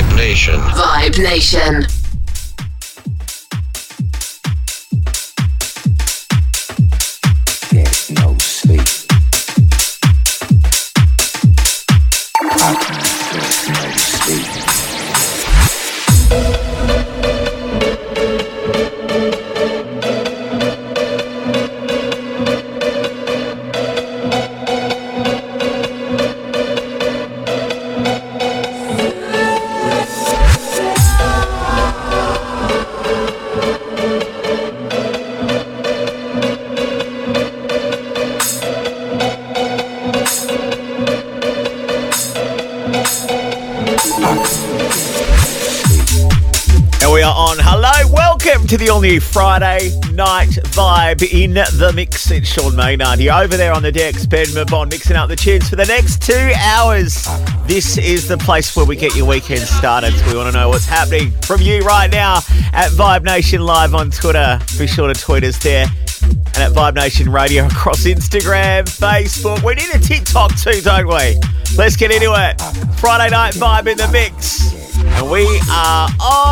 Vibe Nation. In the mix. It's Sean Maynard here over there on the decks. Ben Mabon mixing up the tunes for the next two hours. This is the place where we get your weekend started. So we want to know what's happening from you right now at Vibe Nation Live on Twitter. Be sure to tweet us there. And at Vibe Nation Radio across Instagram, Facebook. We need a TikTok too, don't we? Let's get into it. Friday night vibe in the mix. And we are on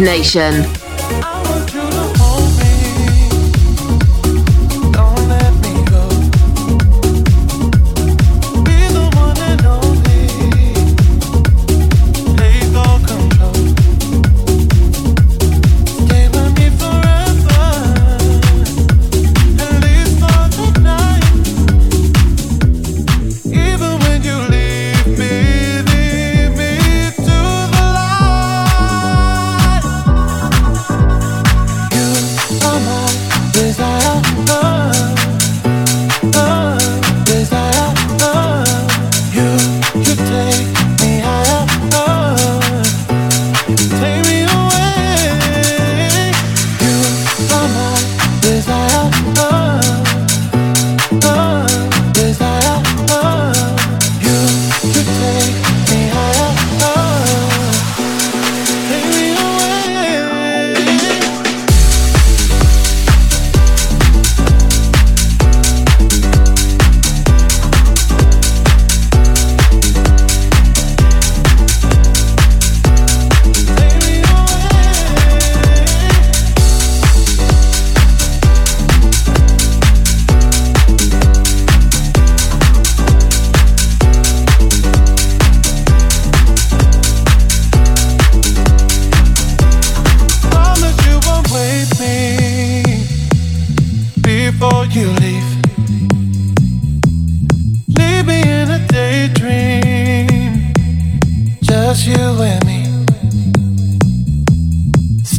Nation.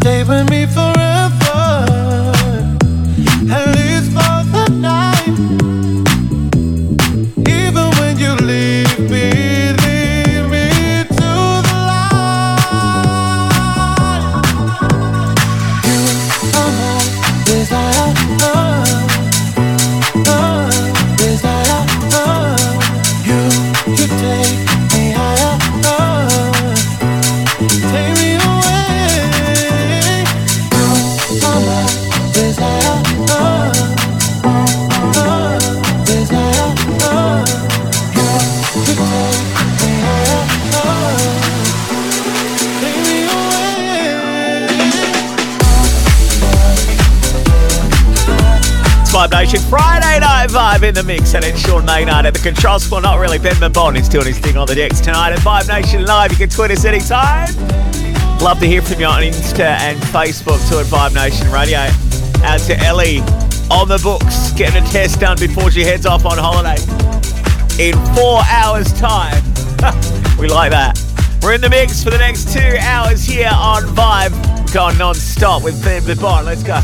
Stay with me forever. Friday night vibe in the mix, and it's Sean Maynard at the controls. for not really. Ben Mabon is doing his thing on the decks tonight at Vibe Nation Live. You can tweet us anytime. Love to hear from you on Insta and Facebook too at Vibe Nation Radio. Out to Ellie on the books, getting a test done before she heads off on holiday in four hours' time. we like that. We're in the mix for the next two hours here on Vibe, going non-stop with Ben Mabon. Let's go.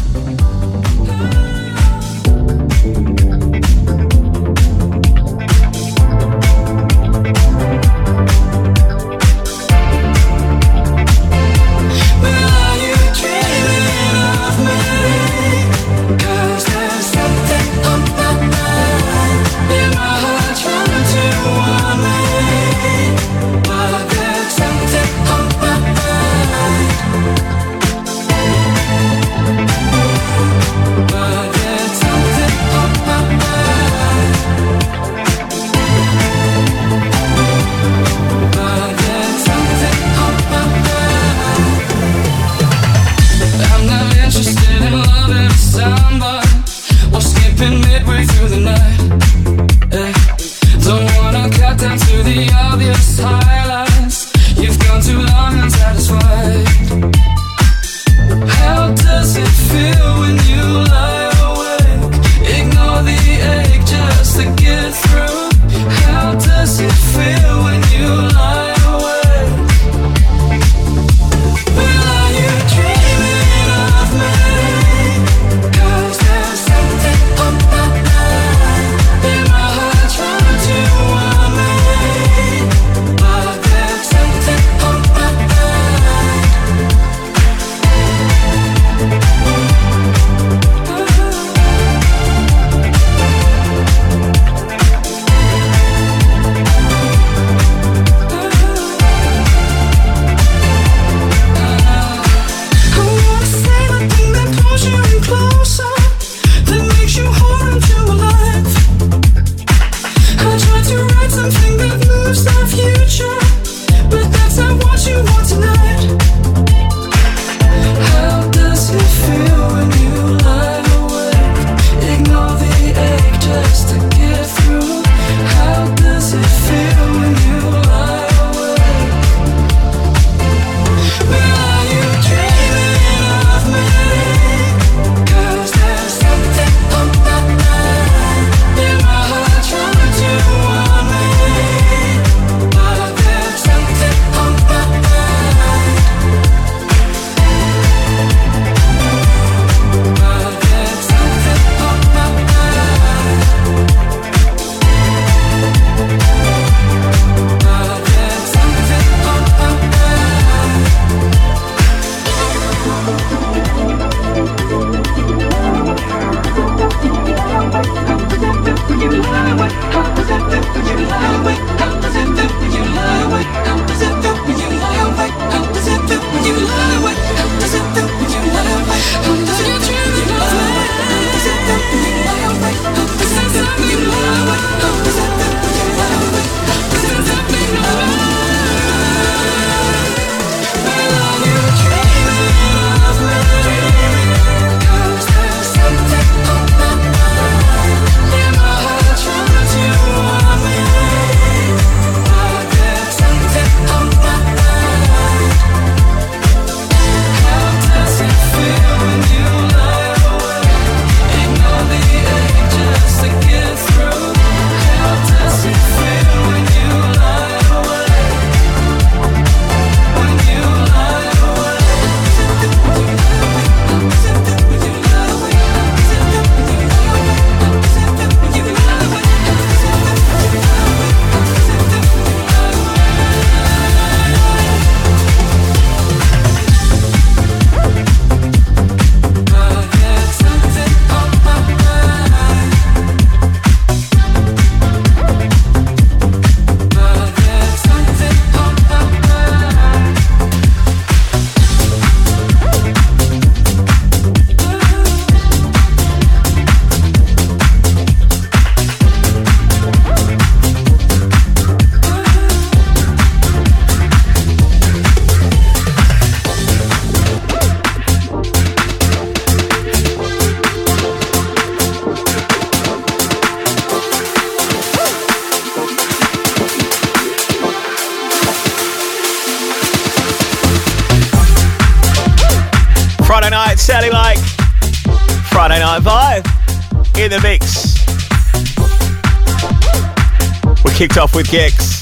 Off with Gex.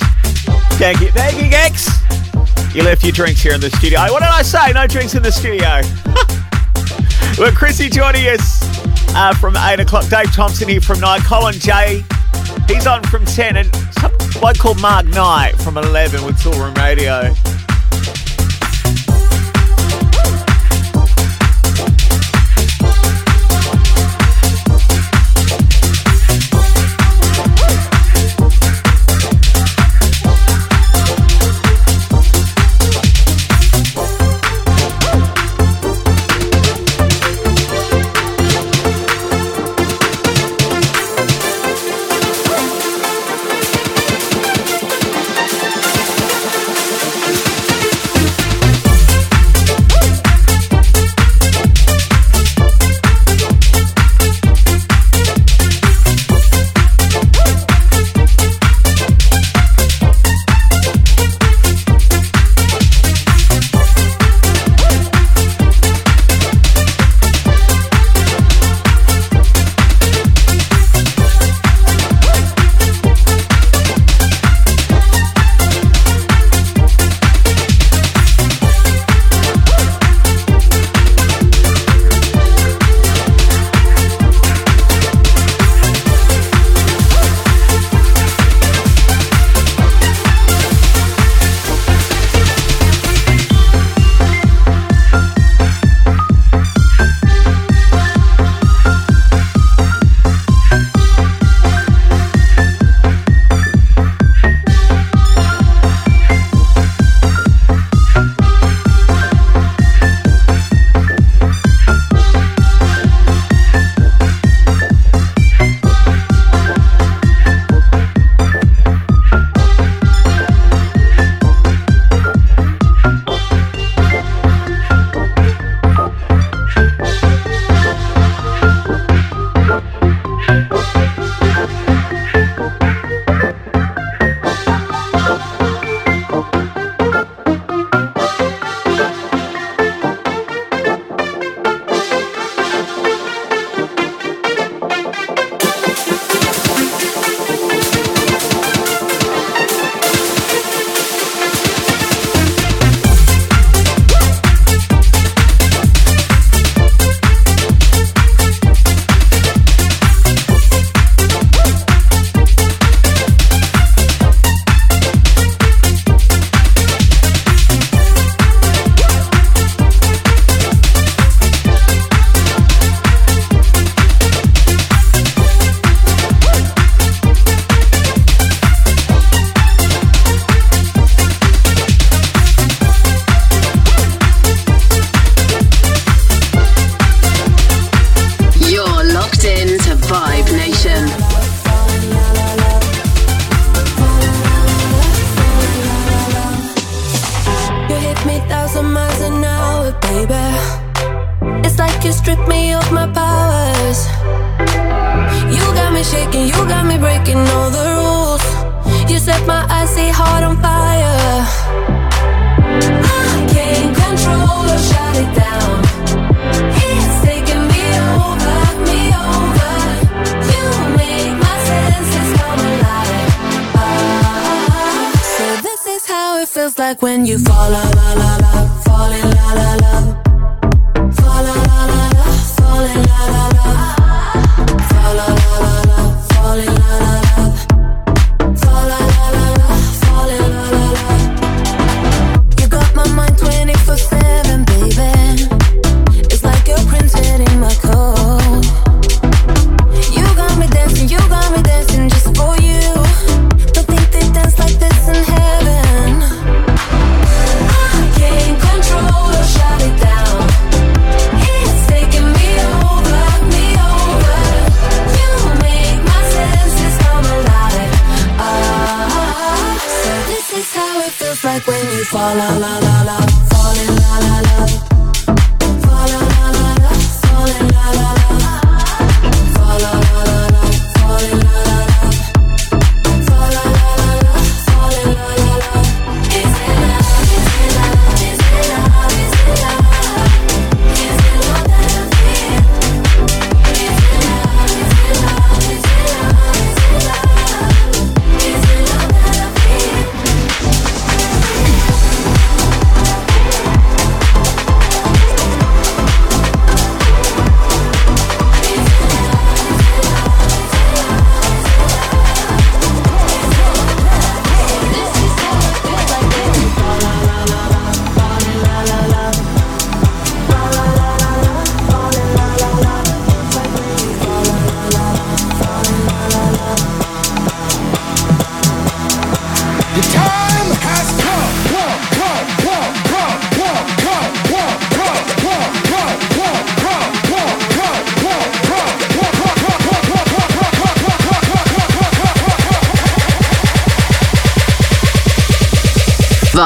Thank you, thank you, Gex. You left your drinks here in the studio. What did I say? No drinks in the studio. Look, Chrissy joining us uh, from 8 o'clock. Dave Thompson here from 9. Colin J, he's on from 10. And some bloke called Mark Knight from 11 with Toolroom Radio.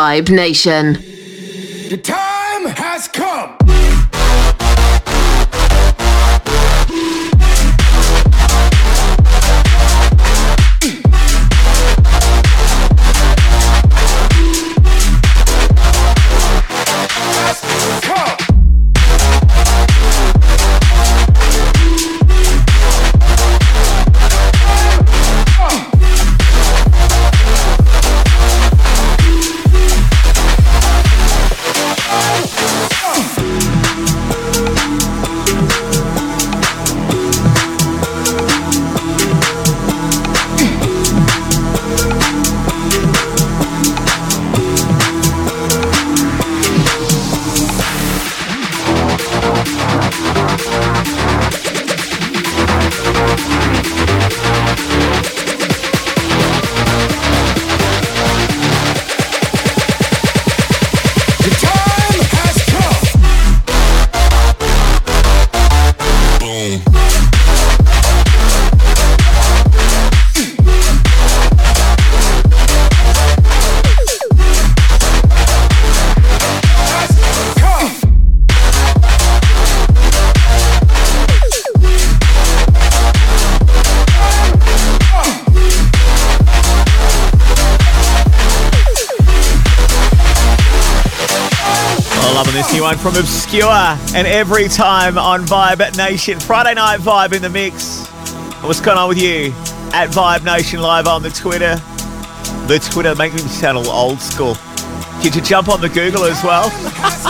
Vibe Nation. From Obscure and every time on Vibe Nation. Friday night vibe in the mix. What's going on with you? At Vibe Nation Live on the Twitter. The Twitter making me sound old school. Did you jump on the Google as well?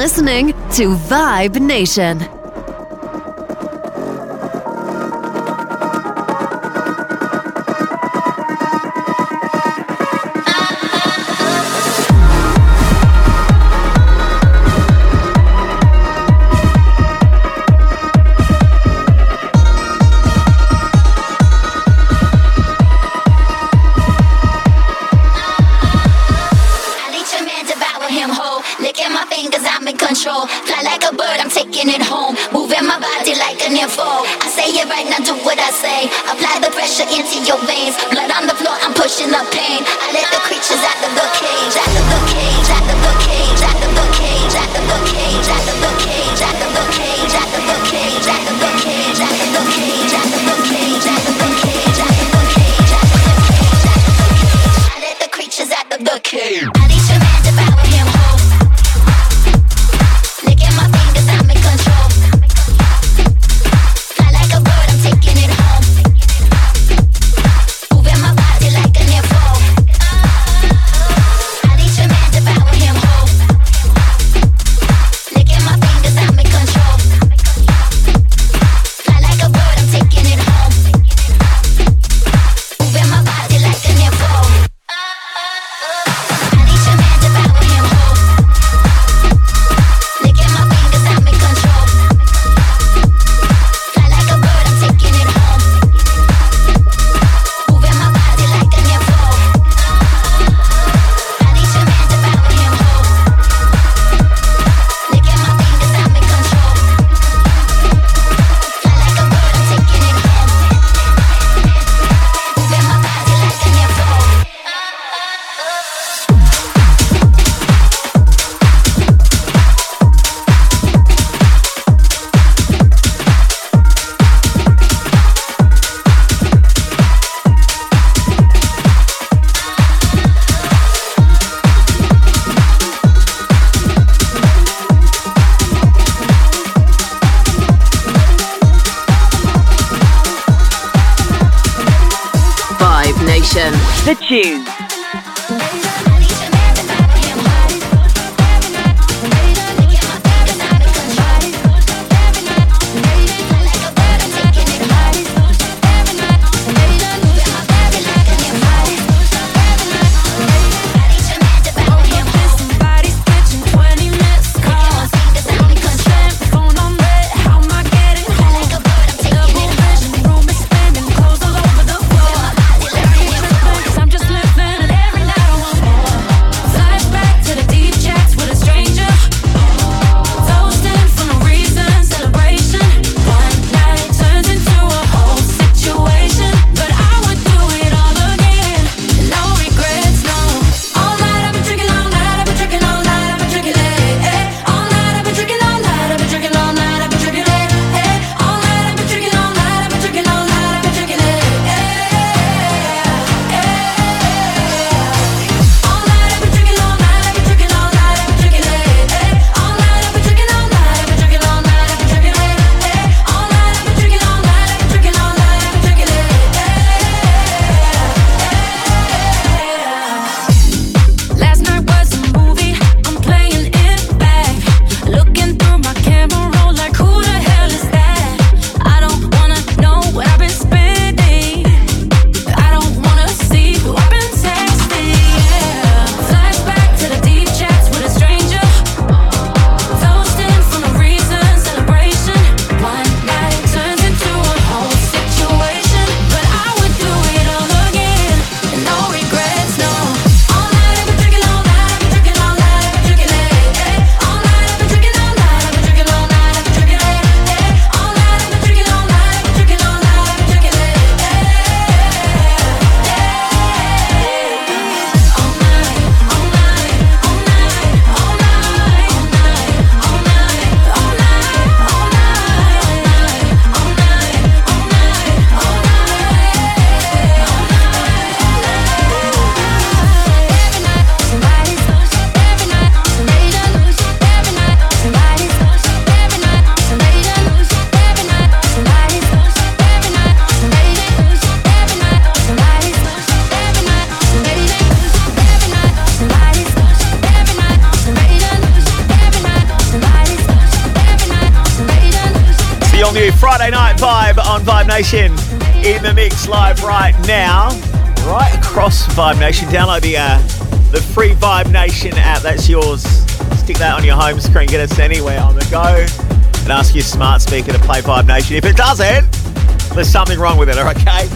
listening to Vibe Nation. Station. The tune. Vibe Nation. Download the uh, the free Vibe Nation app. That's yours. Stick that on your home screen. Get us anywhere on the go, and ask your smart speaker to play Vibe Nation. If it doesn't, there's something wrong with it. Okay.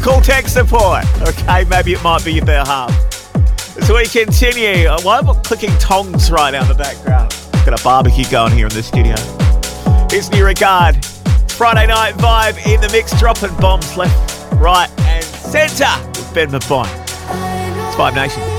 Call tech support. Okay, maybe it might be your better half. As we continue, uh, why am I clicking tongs right now in the background? Got a barbecue going here in the studio. It's New Regard. Friday night vibe in the mix, dropping bombs left, right, and centre Ben Mabon. It's Vibe Nation.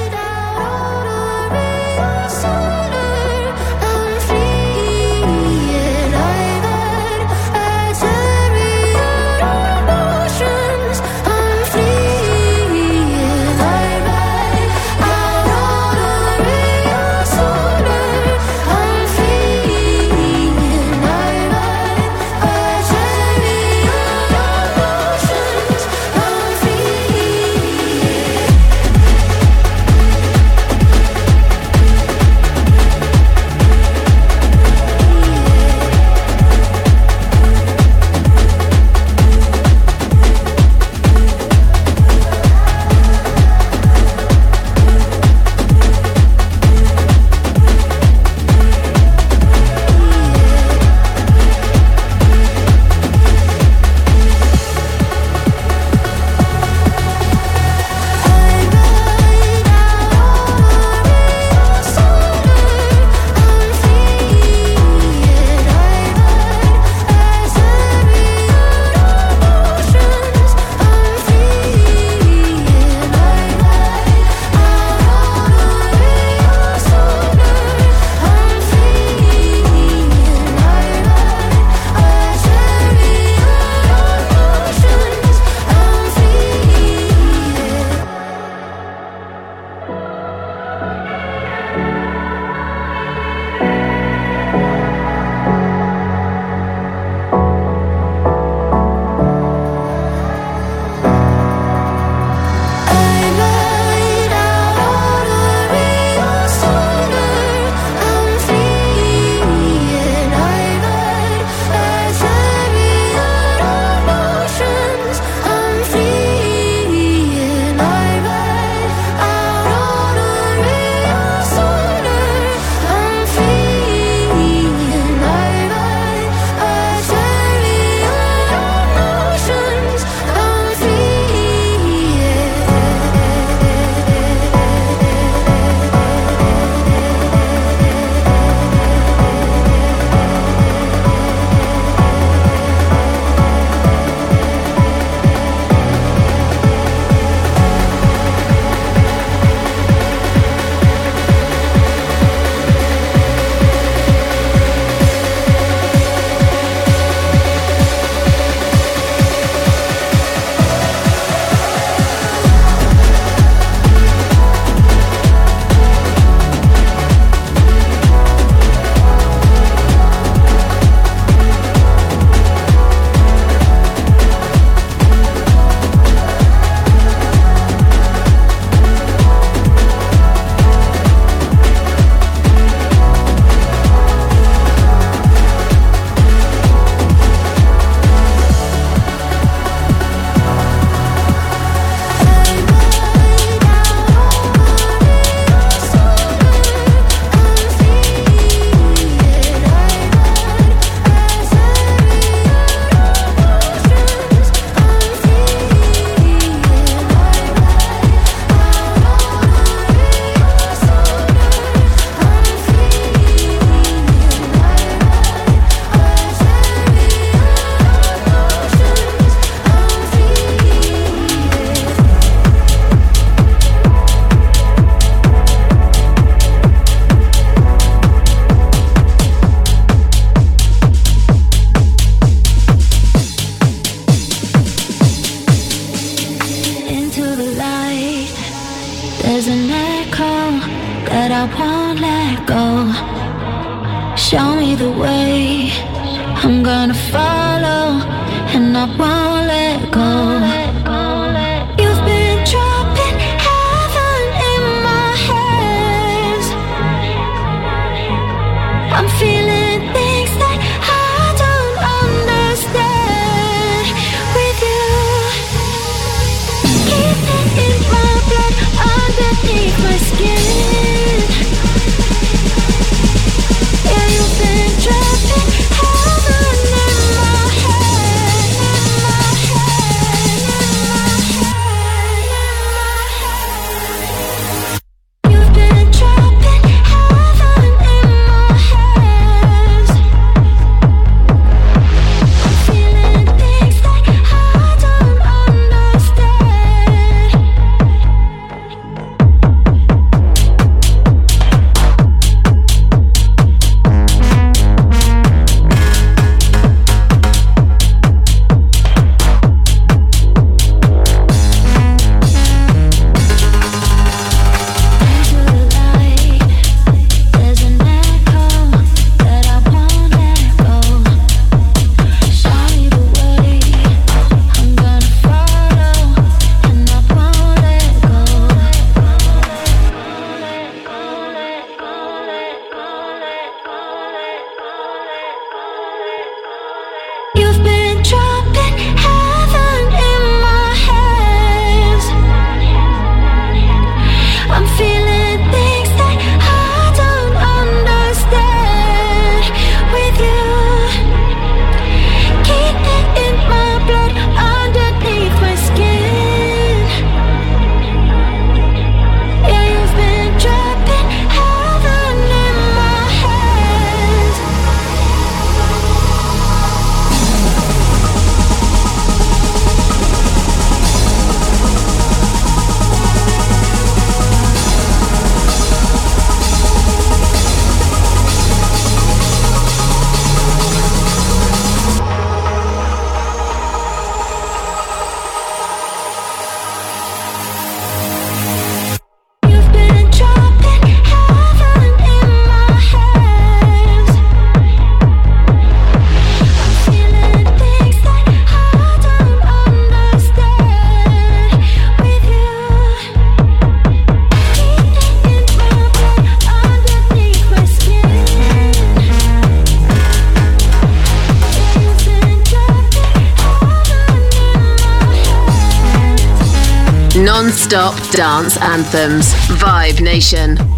Non-stop dance anthems. Vibe Nation.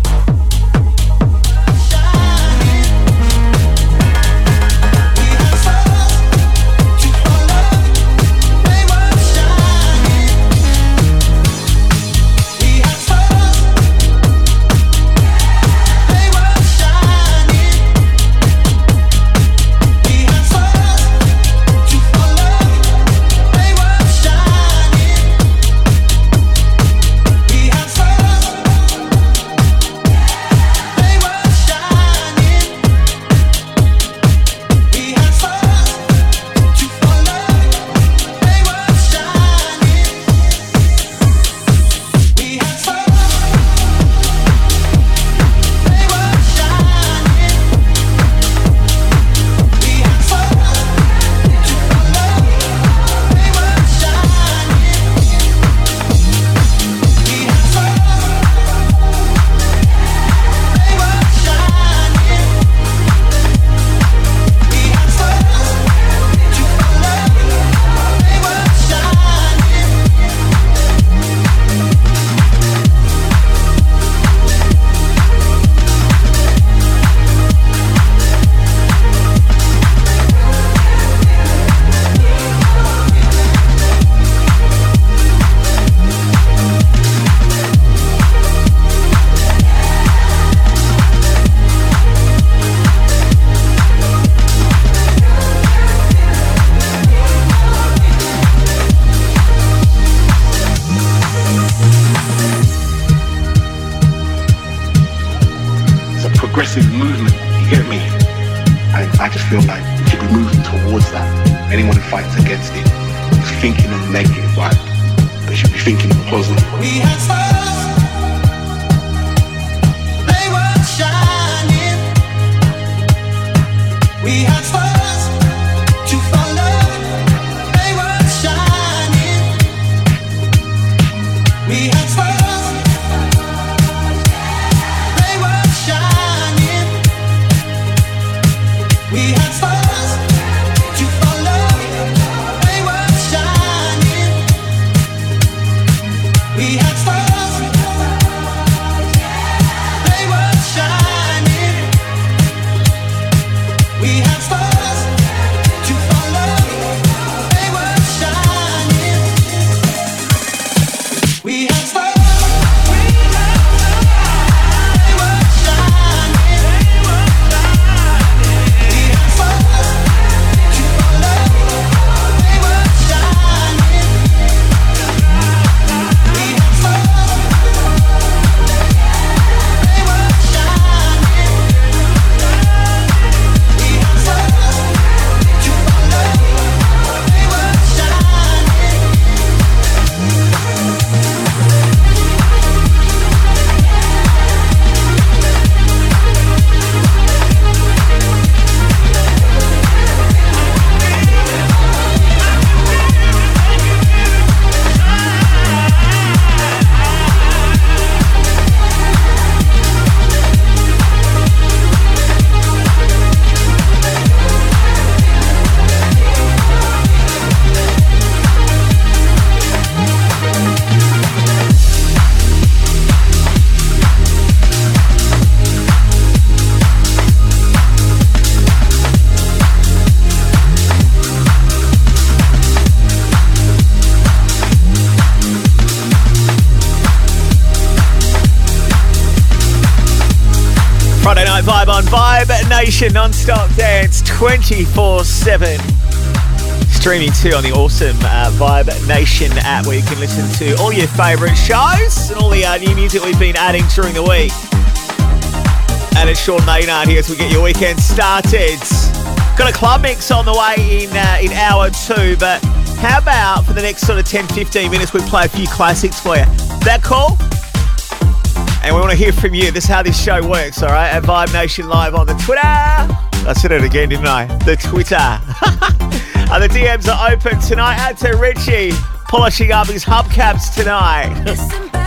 Nation non-stop dance 24-7. Streaming too on the awesome uh, Vibe Nation app where you can listen to all your favourite shows and all the uh, new music we've been adding during the week. And it's Sean Maynard here as we get your weekend started. Got a club mix on the way in uh, in hour two, but how about for the next sort of 10-15 minutes we play a few classics for you? That cool? And we want to hear from you. This is how this show works, all right? At Vibe Nation Live on the Twitter. I said it again, didn't I? The Twitter. and the DMs are open tonight. Out to Richie polishing up his hubcaps tonight.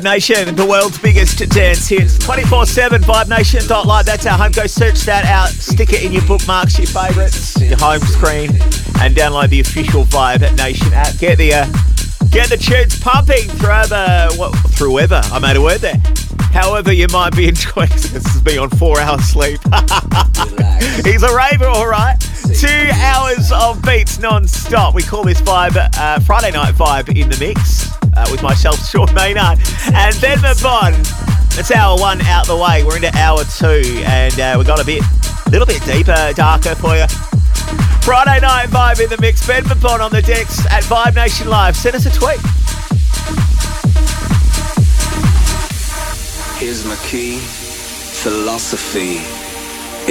Vibe Nation, the world's biggest dance hits. 24 7 VibeNation.live. That's our home. Go search that out. Stick it in your bookmarks, your favourites, your home screen, and download the official Vibe Nation app. Get the uh, get the tunes pumping through the what, through ever. I made a word there. However, you might be enjoying this is me on four hours sleep. He's a raver, all right. Two hours of beats non-stop. We call this vibe uh, Friday night vibe in the mix uh, with myself, Sean Maynard, and Ben Mabon. That's hour one out the way. We're into hour two, and uh, we've got a bit, a little bit deeper, darker for you. Friday night vibe in the mix. Ben Mabon on the decks at Vibe Nation Live. Send us a tweet. Here's my key. Philosophy.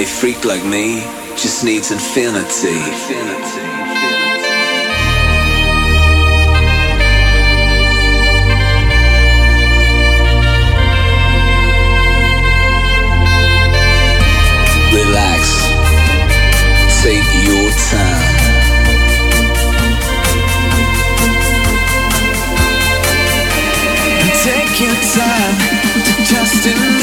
A freak like me just needs infinity. Relax. Take your time to trust in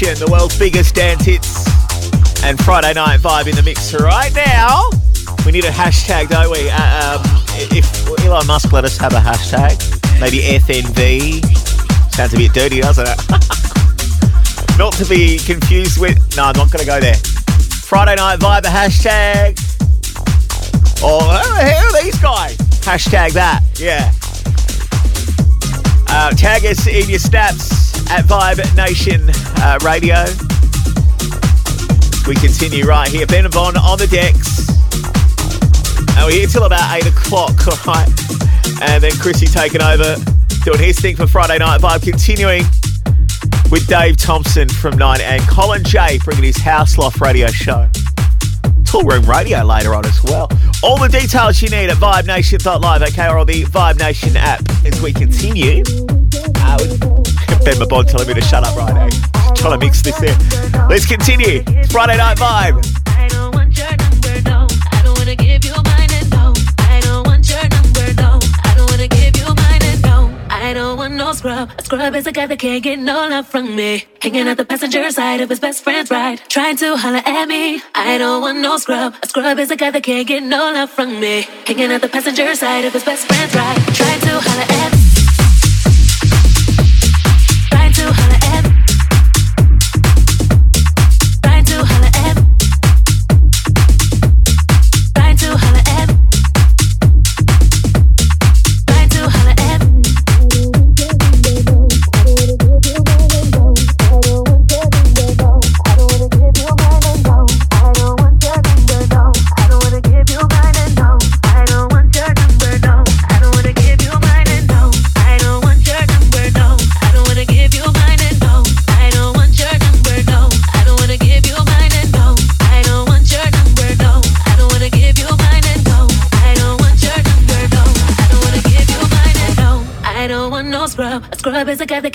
Nation, the world's biggest dance hits and Friday night vibe in the mix right now. We need a hashtag, don't we? Uh, um, if Elon Musk let us have a hashtag, maybe FNV. Sounds a bit dirty, doesn't it? not to be confused with. No, I'm not going to go there. Friday night vibe, a hashtag. Or who the hell are these guys? Hashtag that. Yeah. Uh, tag us in your stats at Vibe Nation uh, Radio. We continue right here. Ben Mabon on the decks. And we're here till about 8 o'clock, alright? And then Chrissy taking over, doing his thing for Friday Night Vibe, continuing with Dave Thompson from 9 and Colin J bringing his House Loft radio show. Toolroom Radio later on as well. All the details you need at vibenation.live, okay, or on the Vibe Nation app as we continue. Uh, ben Mabon telling me to shut up right now. Trying to mix this in. Let's continue. Friday Night Vibe. I don't want your number, no. I don't wanna give you mine and no. I don't want your number, no. I don't wanna give you mine and no. I don't want no scrub. A scrub is a guy that can't get no love from me. Hanging at the passenger side of his best friend's ride. Trying to holler at me. I don't want no scrub. A scrub is a guy that can't get no love from me. Hanging at the passenger side of his best friend's ride. Trying to holler at me.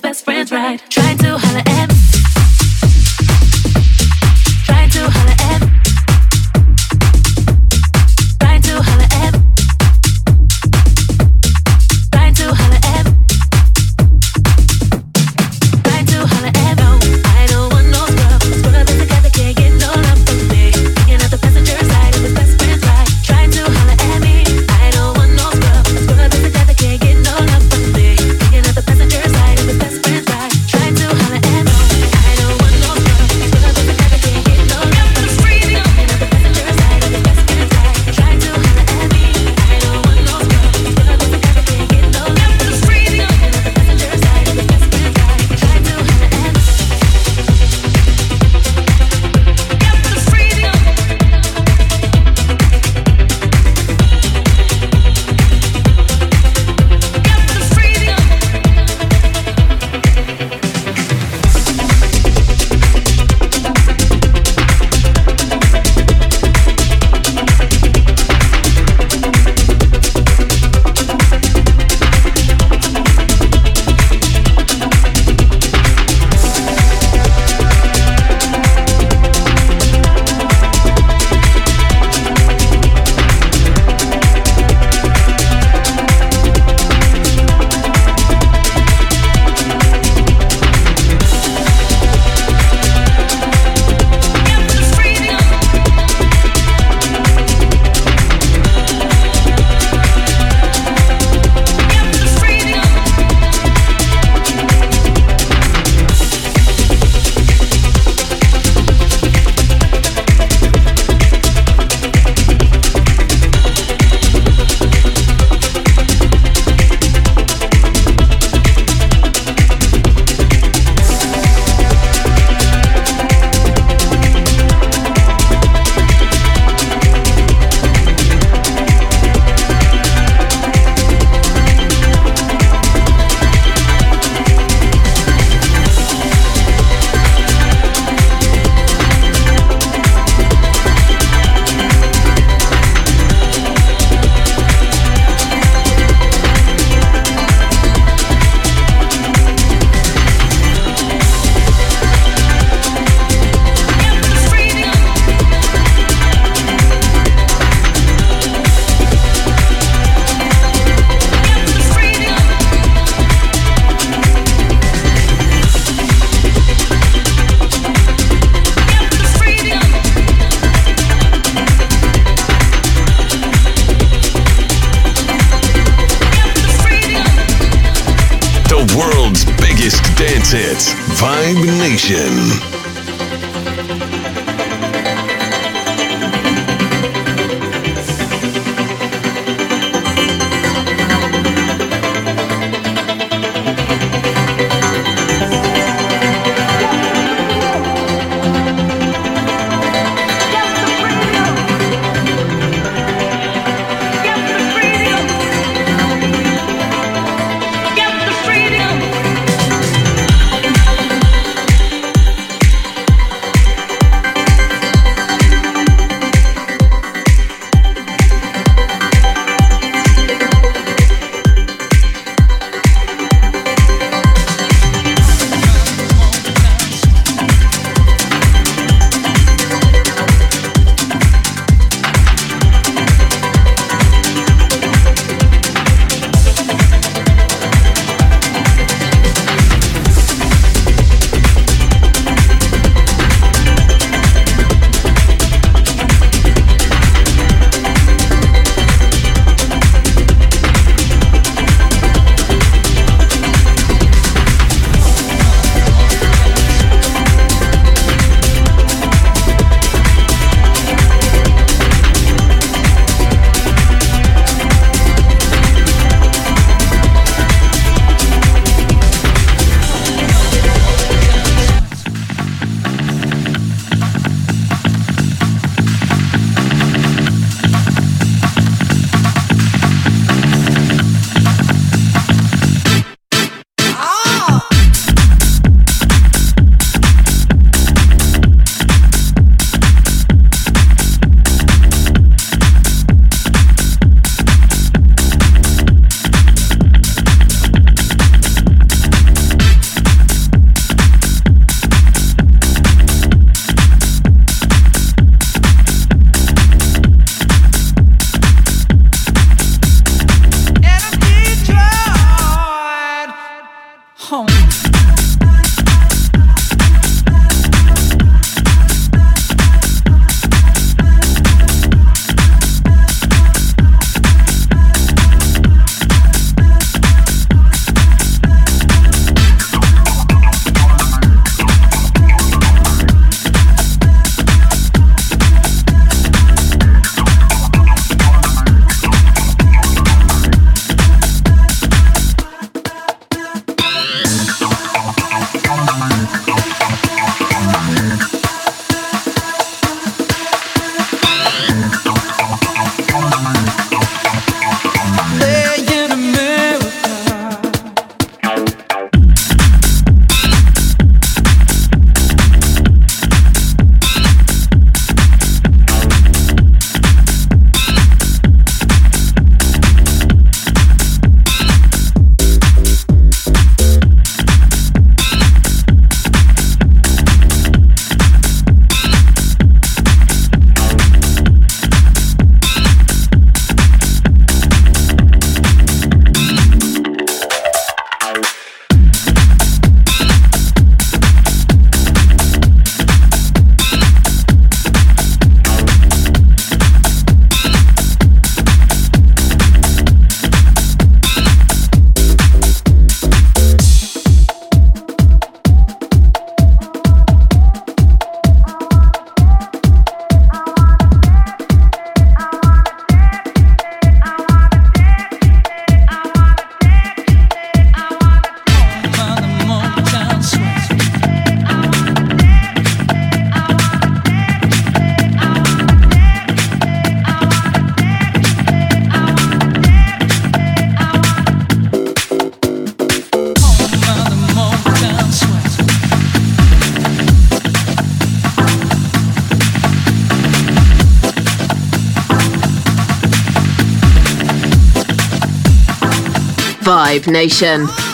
best friends, right? Tried Vibe Nation.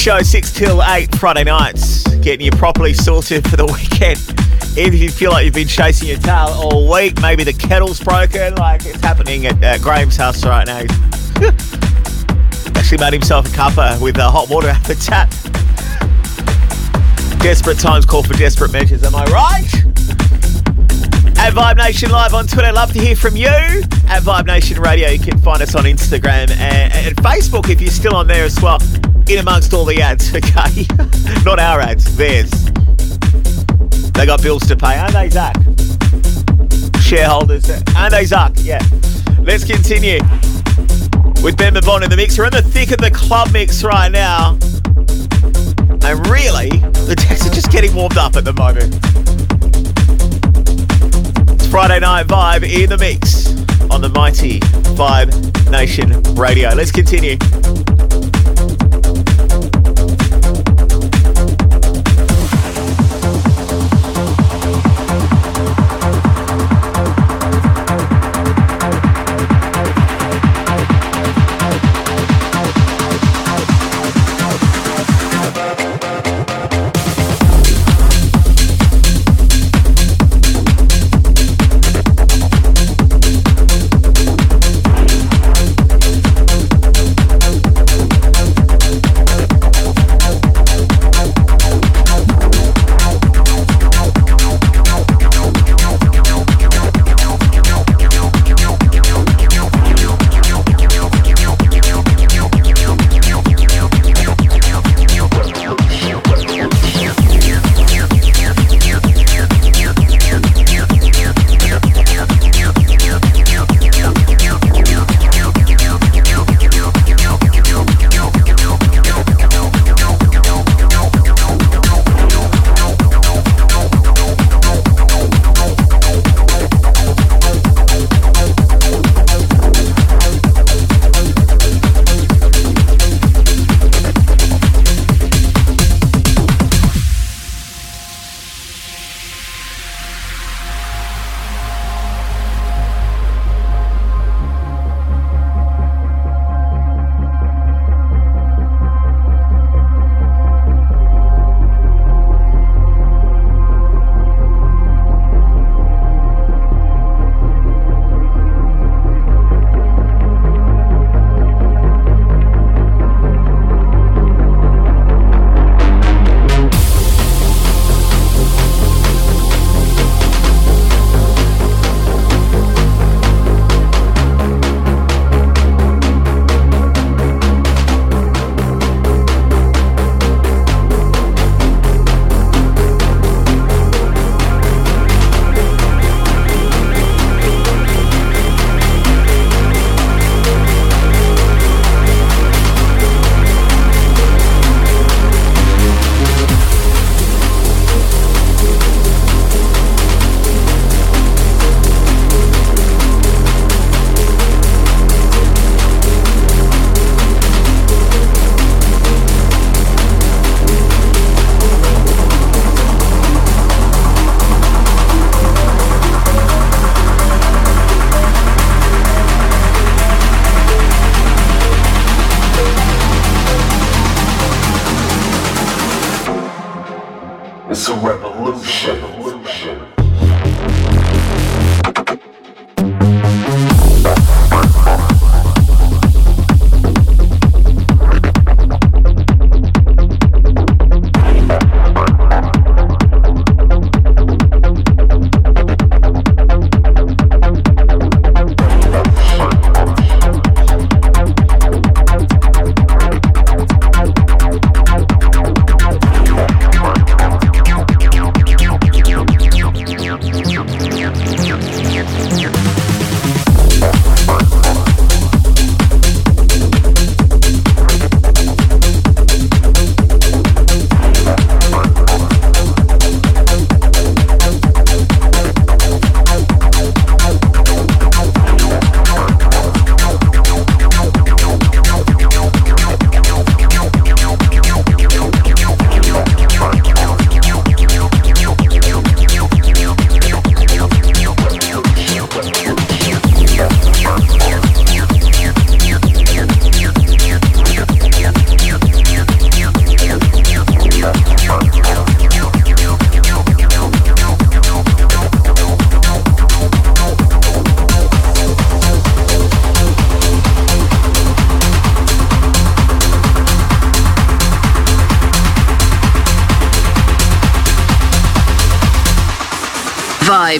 Show, 6 till 8 Friday nights. Getting you properly sorted for the weekend. If you feel like you've been chasing your tail all week, maybe the kettle's broken, like it's happening at uh, Graham's house right now. Actually made himself a cuppa with uh, hot water at the tap. Desperate times call for desperate measures, am I right? At Vibe Nation Live on Twitter, love to hear from you. At Vibe Nation Radio, you can find us on Instagram and, and Facebook if you're still on there as well. In amongst all the ads, okay? Not our ads, theirs. They got bills to pay, aren't they, Zach? Shareholders, aren't they, Zach? Yeah. Let's continue with Ben Mabon in the mix. We're in the thick of the club mix right now. And really, the decks are just getting warmed up at the moment. It's Friday Night Vibe in the mix on the mighty Vibe Nation Radio. Let's continue.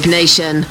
Nation.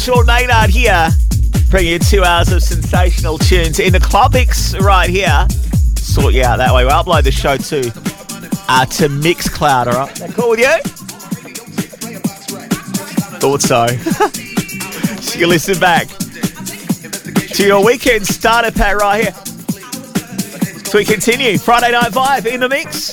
Sean Maynard here, bringing you two hours of sensational tunes in the club mix right here. Sort you out that way. We'll upload the show to uh, to Mixcloud, all right? That cool with you? Thought so. so you listen back to your weekend starter pack right here. So we continue. Friday night vibe in the mix.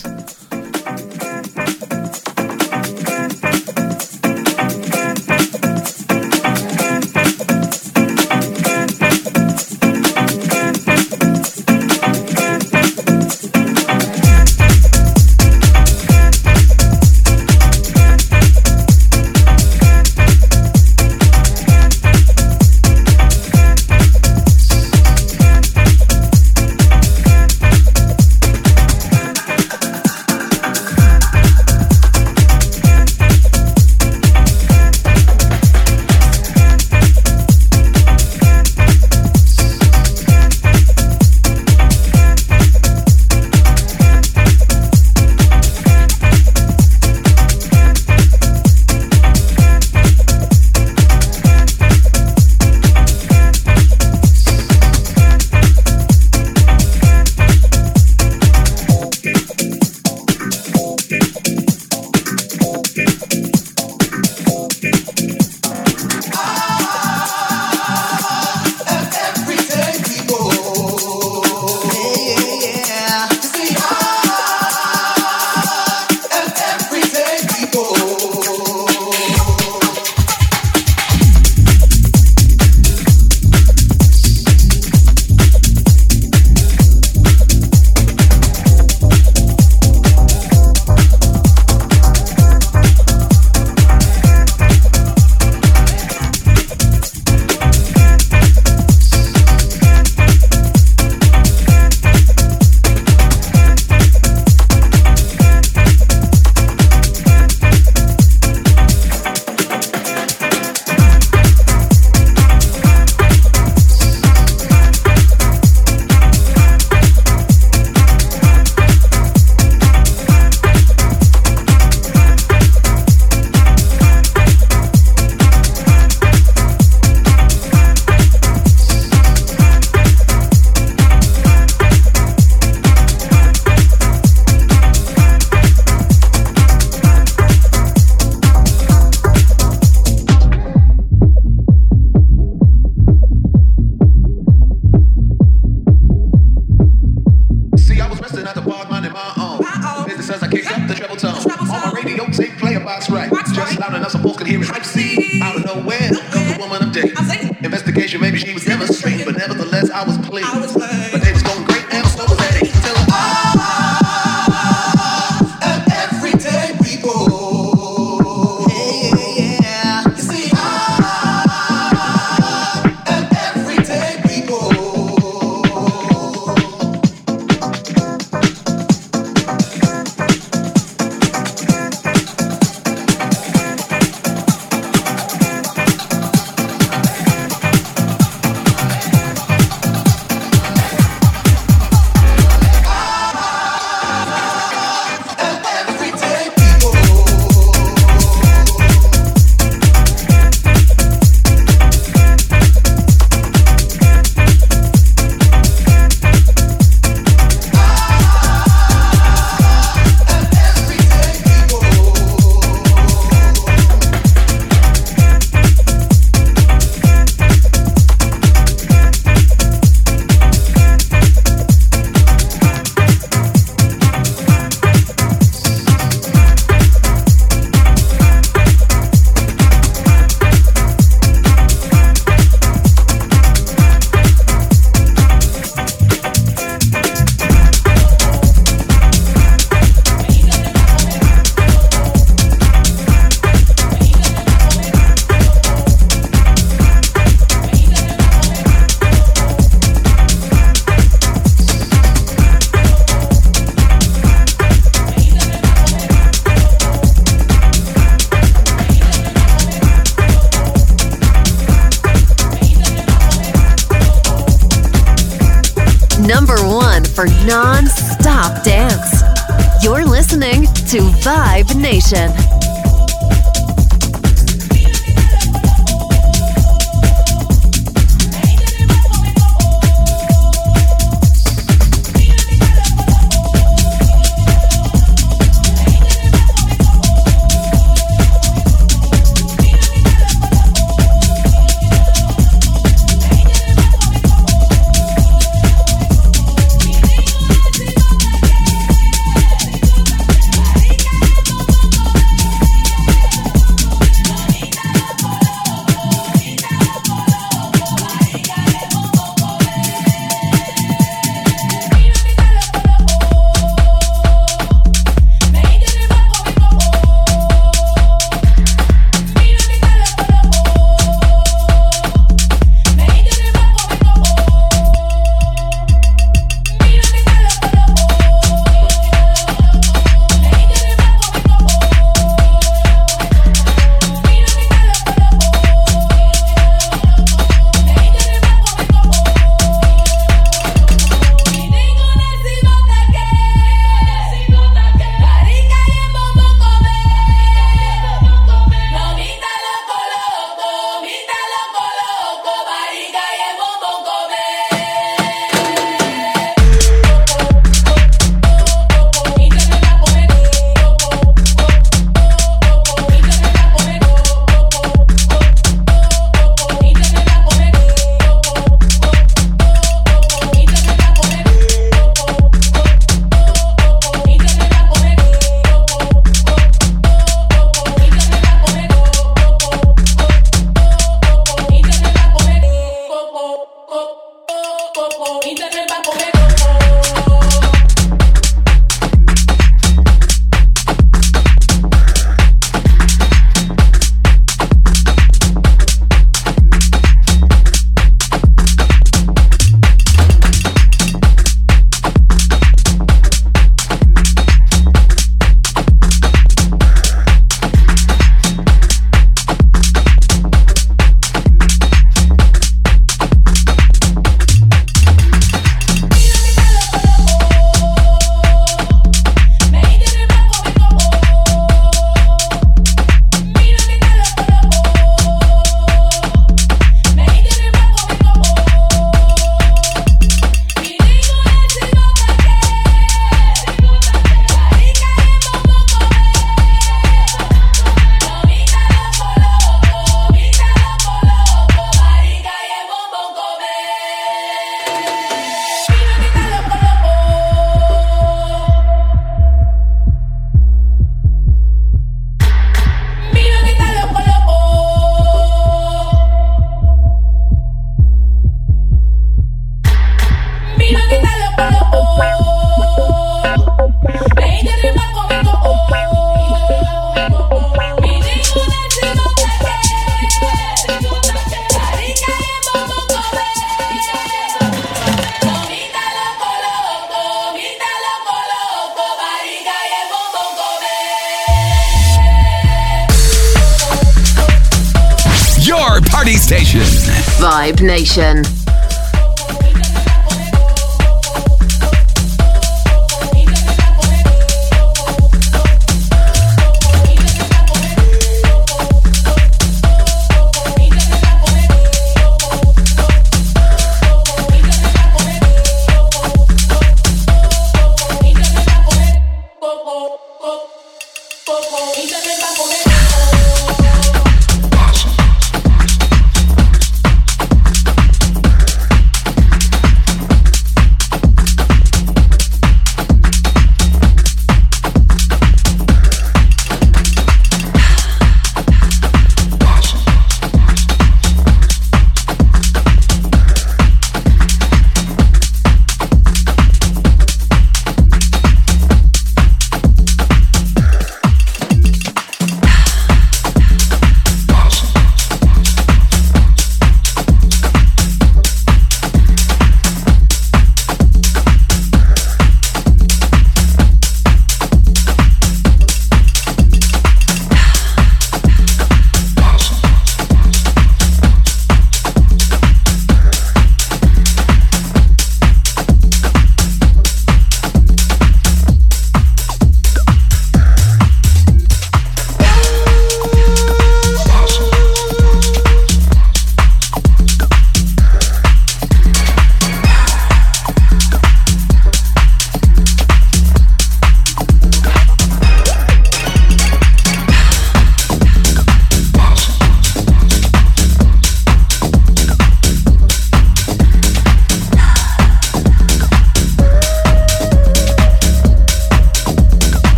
Vibe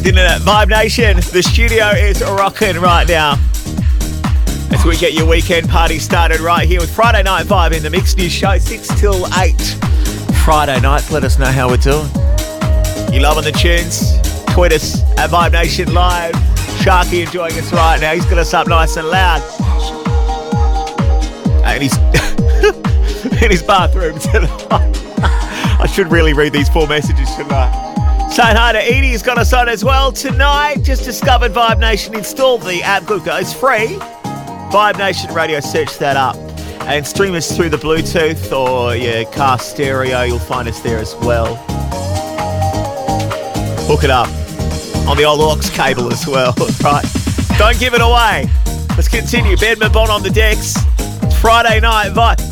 didn't it? Vibe Nation, the studio is rocking right now. As we get your weekend party started right here with Friday Night Vibe in the Mix News Show, 6 till 8. Friday nights, let us know how we're doing. You loving the tunes? Tweet us at Vibe Nation Live. Sharky enjoying us right now. He's got us up nice and loud. And he's in his bathroom tonight. I should really read these four messages tonight. Saying hi to Edie, has got us on as well tonight. Just discovered Vibe Nation. Installed the app Google. It's free. Vibe Nation Radio. Search that up and stream us through the Bluetooth or your car stereo. You'll find us there as well. Hook it up on the old aux cable as well. right. Don't give it away. Let's continue. Ben Mabon on the decks. Friday night. Vibe.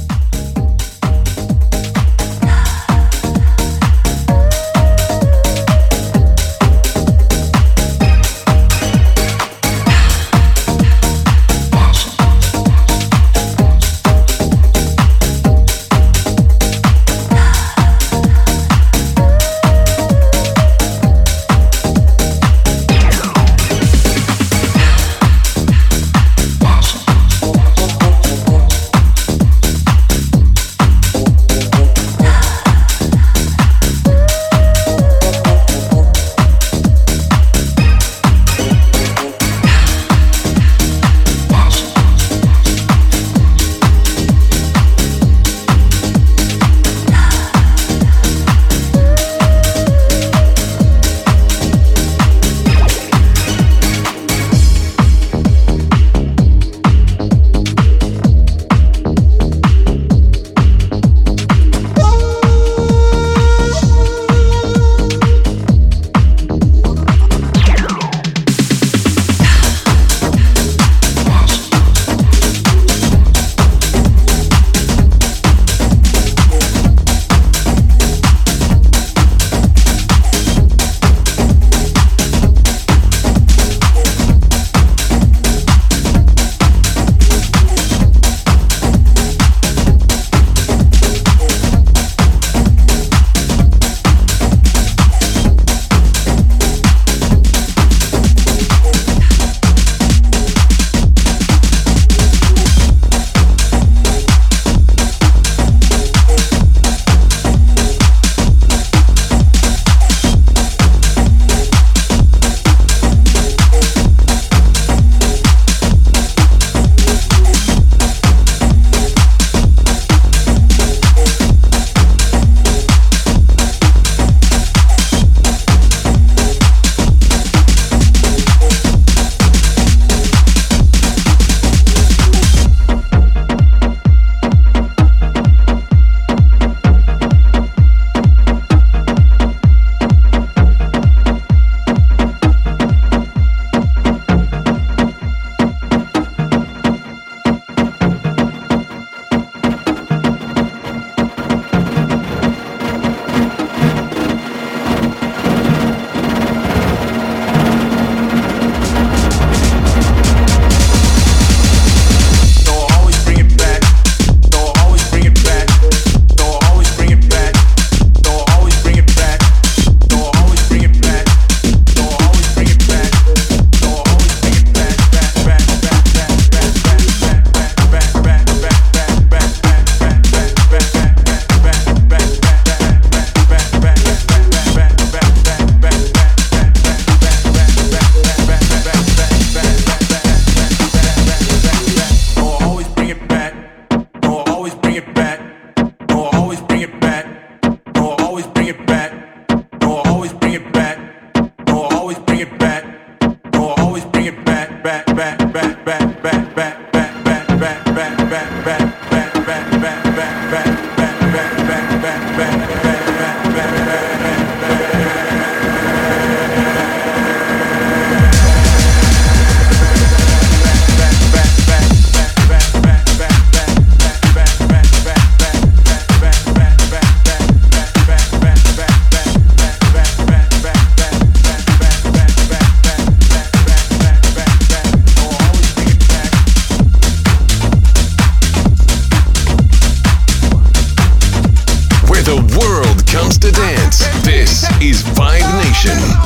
Nation.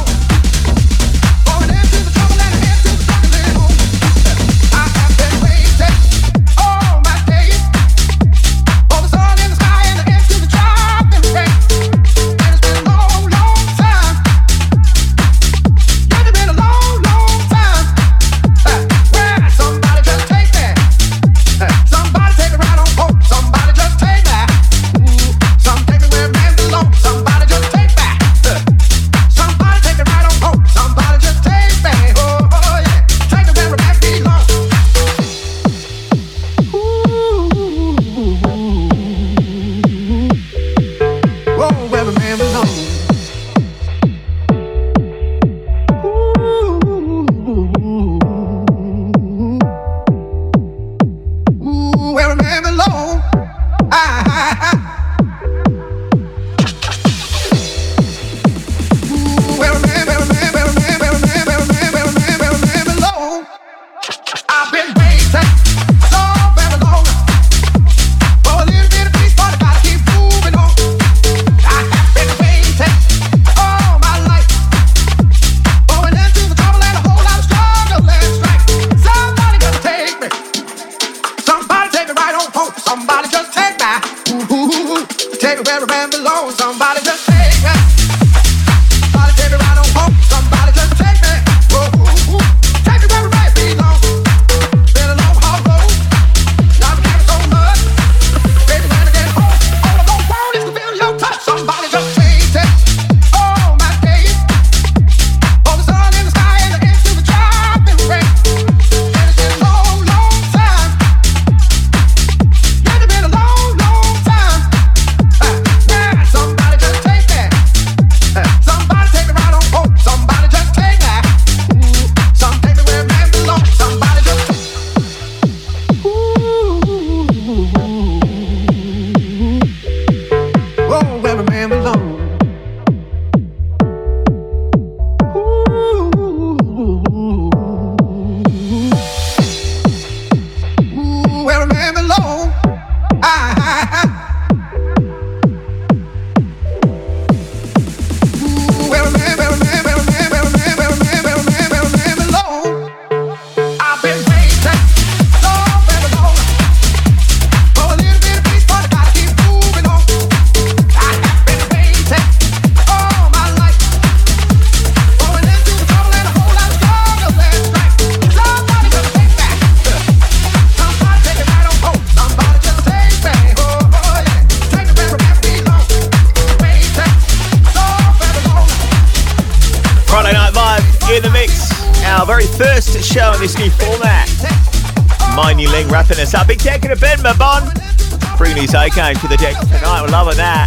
so came to the deck tonight. We're loving that.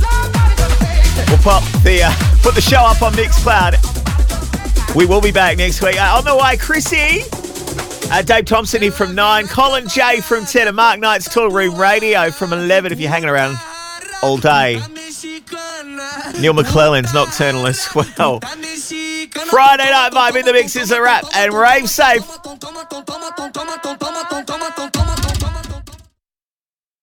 We'll pop the uh, put the show up on Mixcloud. We will be back next week. Uh, on the way, Chrissy, uh, Dave Thompson here from nine, Colin J from ten, and Mark Knight's Toolroom Radio from eleven. If you're hanging around all day, Neil McClellan's Nocturnal as well. Friday night vibe in the mix is a wrap, and rave safe.